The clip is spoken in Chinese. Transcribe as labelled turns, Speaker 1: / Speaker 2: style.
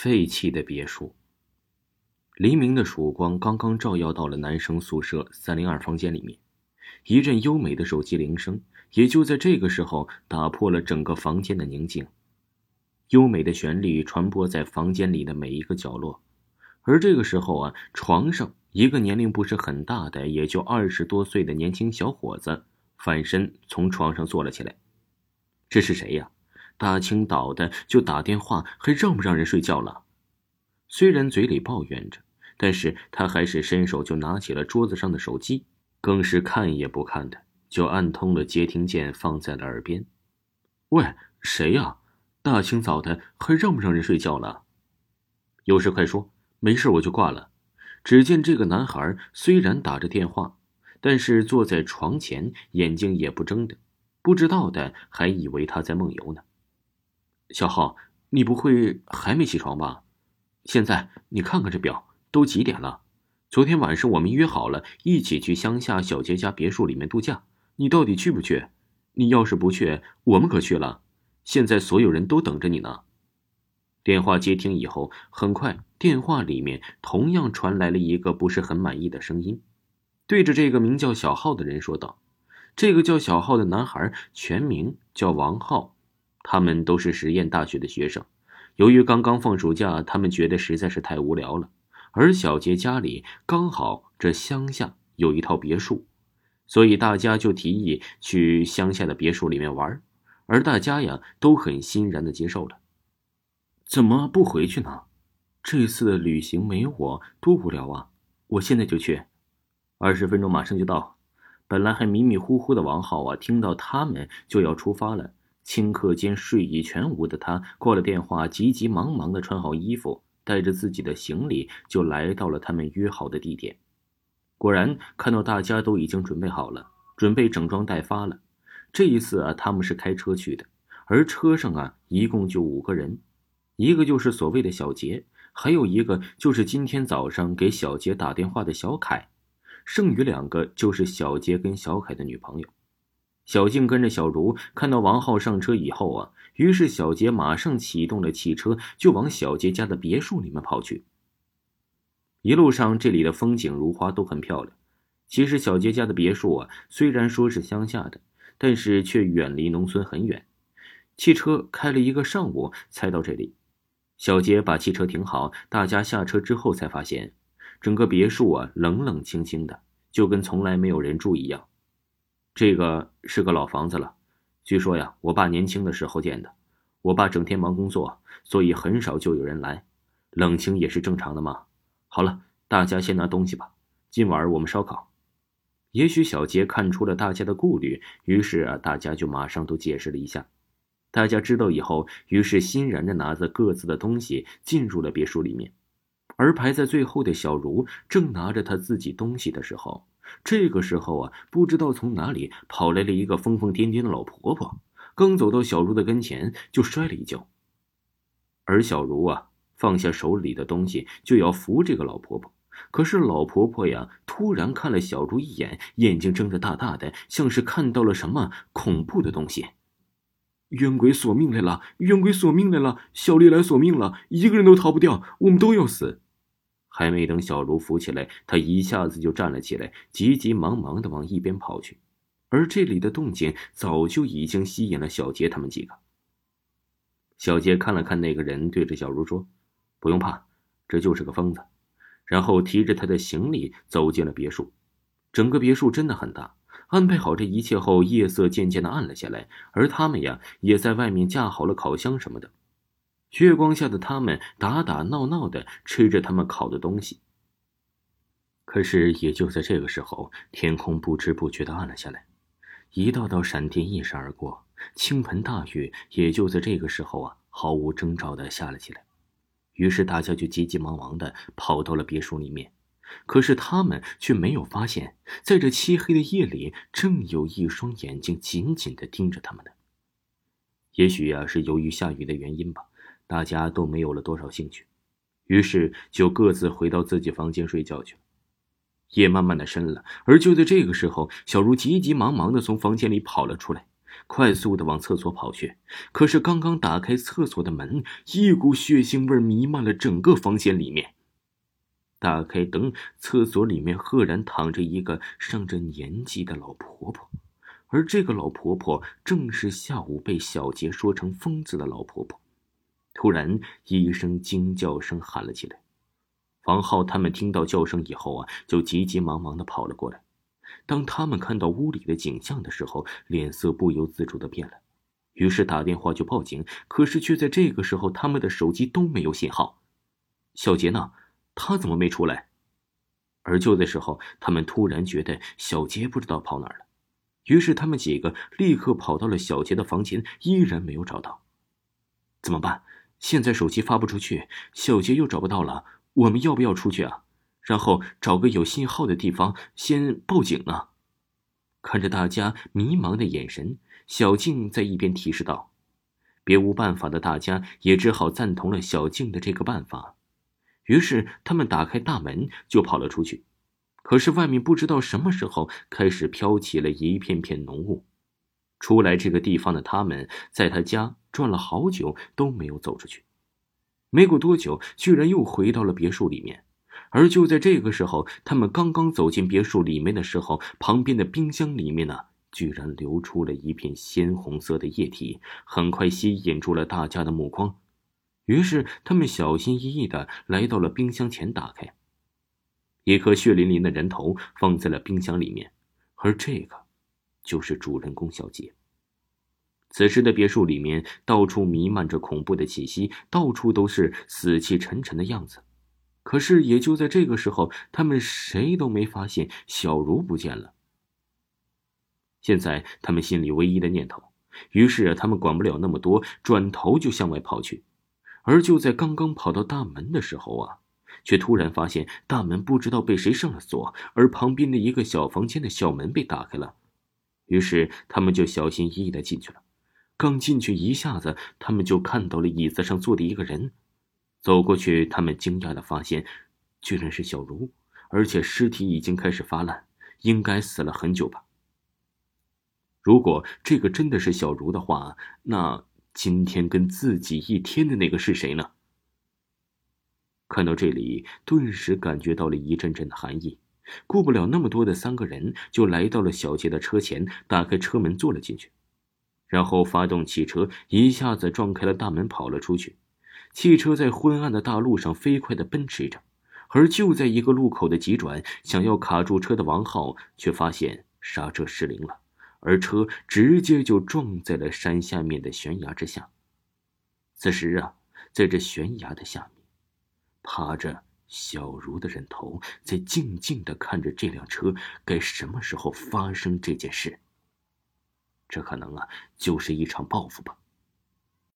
Speaker 1: 废弃的别墅。黎明的曙光刚刚照耀到了男生宿舍三零二房间里面，一阵优美的手机铃声也就在这个时候打破了整个房间的宁静。优美的旋律传播在房间里的每一个角落，而这个时候啊，床上一个年龄不是很大的，也就二十多岁的年轻小伙子反身从床上坐了起来。这是谁呀？大清早的就打电话，还让不让人睡觉了？虽然嘴里抱怨着，但是他还是伸手就拿起了桌子上的手机，更是看也不看的就按通了接听键，放在了耳边。喂，谁呀？大清早的还让不让人睡觉了？有事快说，没事我就挂了。只见这个男孩虽然打着电话，但是坐在床前，眼睛也不睁的。不知道的还以为他在梦游呢。小浩，你不会还没起床吧？现在你看看这表，都几点了？昨天晚上我们约好了一起去乡下小杰家别墅里面度假，你到底去不去？你要是不去，我们可去了。现在所有人都等着你呢。电话接听以后，很快电话里面同样传来了一个不是很满意的声音，对着这个名叫小浩的人说道。这个叫小浩的男孩全名叫王浩，他们都是实验大学的学生。由于刚刚放暑假，他们觉得实在是太无聊了。而小杰家里刚好这乡下有一套别墅，所以大家就提议去乡下的别墅里面玩。而大家呀都很欣然的接受了。怎么不回去呢？这次的旅行没我多无聊啊！我现在就去，二十分钟马上就到。本来还迷迷糊糊的王浩啊，听到他们就要出发了，顷刻间睡意全无的他挂了电话，急急忙忙的穿好衣服，带着自己的行李就来到了他们约好的地点。果然看到大家都已经准备好了，准备整装待发了。这一次啊，他们是开车去的，而车上啊一共就五个人，一个就是所谓的小杰，还有一个就是今天早上给小杰打电话的小凯。剩余两个就是小杰跟小凯的女朋友，小静跟着小茹看到王浩上车以后啊，于是小杰马上启动了汽车，就往小杰家的别墅里面跑去。一路上这里的风景如花，都很漂亮。其实小杰家的别墅啊，虽然说是乡下的，但是却远离农村很远。汽车开了一个上午才到这里。小杰把汽车停好，大家下车之后才发现。整个别墅啊，冷冷清清的，就跟从来没有人住一样。这个是个老房子了，据说呀，我爸年轻的时候建的。我爸整天忙工作，所以很少就有人来，冷清也是正常的嘛。好了，大家先拿东西吧，今晚我们烧烤。也许小杰看出了大家的顾虑，于是啊，大家就马上都解释了一下。大家知道以后，于是欣然的拿着各自的东西进入了别墅里面。而排在最后的小茹正拿着她自己东西的时候，这个时候啊，不知道从哪里跑来了一个疯疯癫癫的老婆婆，刚走到小茹的跟前就摔了一跤。而小茹啊，放下手里的东西就要扶这个老婆婆，可是老婆婆呀，突然看了小茹一眼，眼睛睁得大大的，像是看到了什么恐怖的东西。冤鬼索命来了！冤鬼索命来了！小丽来索命了！一个人都逃不掉，我们都要死！还没等小茹扶起来，他一下子就站了起来，急急忙忙的往一边跑去。而这里的动静早就已经吸引了小杰他们几个。小杰看了看那个人，对着小茹说：“不用怕，这就是个疯子。”然后提着他的行李走进了别墅。整个别墅真的很大。安排好这一切后，夜色渐渐的暗了下来，而他们呀，也在外面架好了烤箱什么的。月光下的他们打打闹闹的吃着他们烤的东西。可是也就在这个时候，天空不知不觉的暗了下来，一道道闪电一闪而过，倾盆大雨也就在这个时候啊，毫无征兆的下了起来。于是大家就急急忙忙的跑到了别墅里面，可是他们却没有发现，在这漆黑的夜里，正有一双眼睛紧紧的盯着他们呢。也许呀，是由于下雨的原因吧。大家都没有了多少兴趣，于是就各自回到自己房间睡觉去了。夜慢慢的深了，而就在这个时候，小茹急急忙忙的从房间里跑了出来，快速的往厕所跑去。可是刚刚打开厕所的门，一股血腥味弥漫了整个房间里面。打开灯，厕所里面赫然躺着一个上着年纪的老婆婆，而这个老婆婆正是下午被小杰说成疯子的老婆婆。突然，一声惊叫声喊了起来。王浩他们听到叫声以后啊，就急急忙忙的跑了过来。当他们看到屋里的景象的时候，脸色不由自主的变了，于是打电话就报警。可是却在这个时候，他们的手机都没有信号。小杰呢？他怎么没出来？而就在时候，他们突然觉得小杰不知道跑哪了，于是他们几个立刻跑到了小杰的房间，依然没有找到。怎么办？现在手机发不出去，小杰又找不到了。我们要不要出去啊？然后找个有信号的地方先报警呢？看着大家迷茫的眼神，小静在一边提示道：“别无办法的大家也只好赞同了小静的这个办法。”于是他们打开大门就跑了出去。可是外面不知道什么时候开始飘起了一片片浓雾。出来这个地方的他们，在他家转了好久都没有走出去。没过多久，居然又回到了别墅里面。而就在这个时候，他们刚刚走进别墅里面的时候，旁边的冰箱里面呢，居然流出了一片鲜红色的液体，很快吸引住了大家的目光。于是，他们小心翼翼的来到了冰箱前，打开一颗血淋淋的人头放在了冰箱里面，而这个，就是主人公小杰。此时的别墅里面，到处弥漫着恐怖的气息，到处都是死气沉沉的样子。可是，也就在这个时候，他们谁都没发现小茹不见了。现在，他们心里唯一的念头，于是他们管不了那么多，转头就向外跑去。而就在刚刚跑到大门的时候啊，却突然发现大门不知道被谁上了锁，而旁边的一个小房间的小门被打开了。于是，他们就小心翼翼的进去了。刚进去一下子，他们就看到了椅子上坐的一个人。走过去，他们惊讶的发现，居然是小茹，而且尸体已经开始发烂，应该死了很久吧。如果这个真的是小茹的话，那今天跟自己一天的那个是谁呢？看到这里，顿时感觉到了一阵阵的寒意。顾不了那么多的三个人，就来到了小杰的车前，打开车门坐了进去。然后发动汽车，一下子撞开了大门，跑了出去。汽车在昏暗的大路上飞快的奔驰着，而就在一个路口的急转，想要卡住车的王浩却发现刹车失灵了，而车直接就撞在了山下面的悬崖之下。此时啊，在这悬崖的下面，趴着小茹的人头，在静静的看着这辆车该什么时候发生这件事。这可能啊，就是一场报复吧。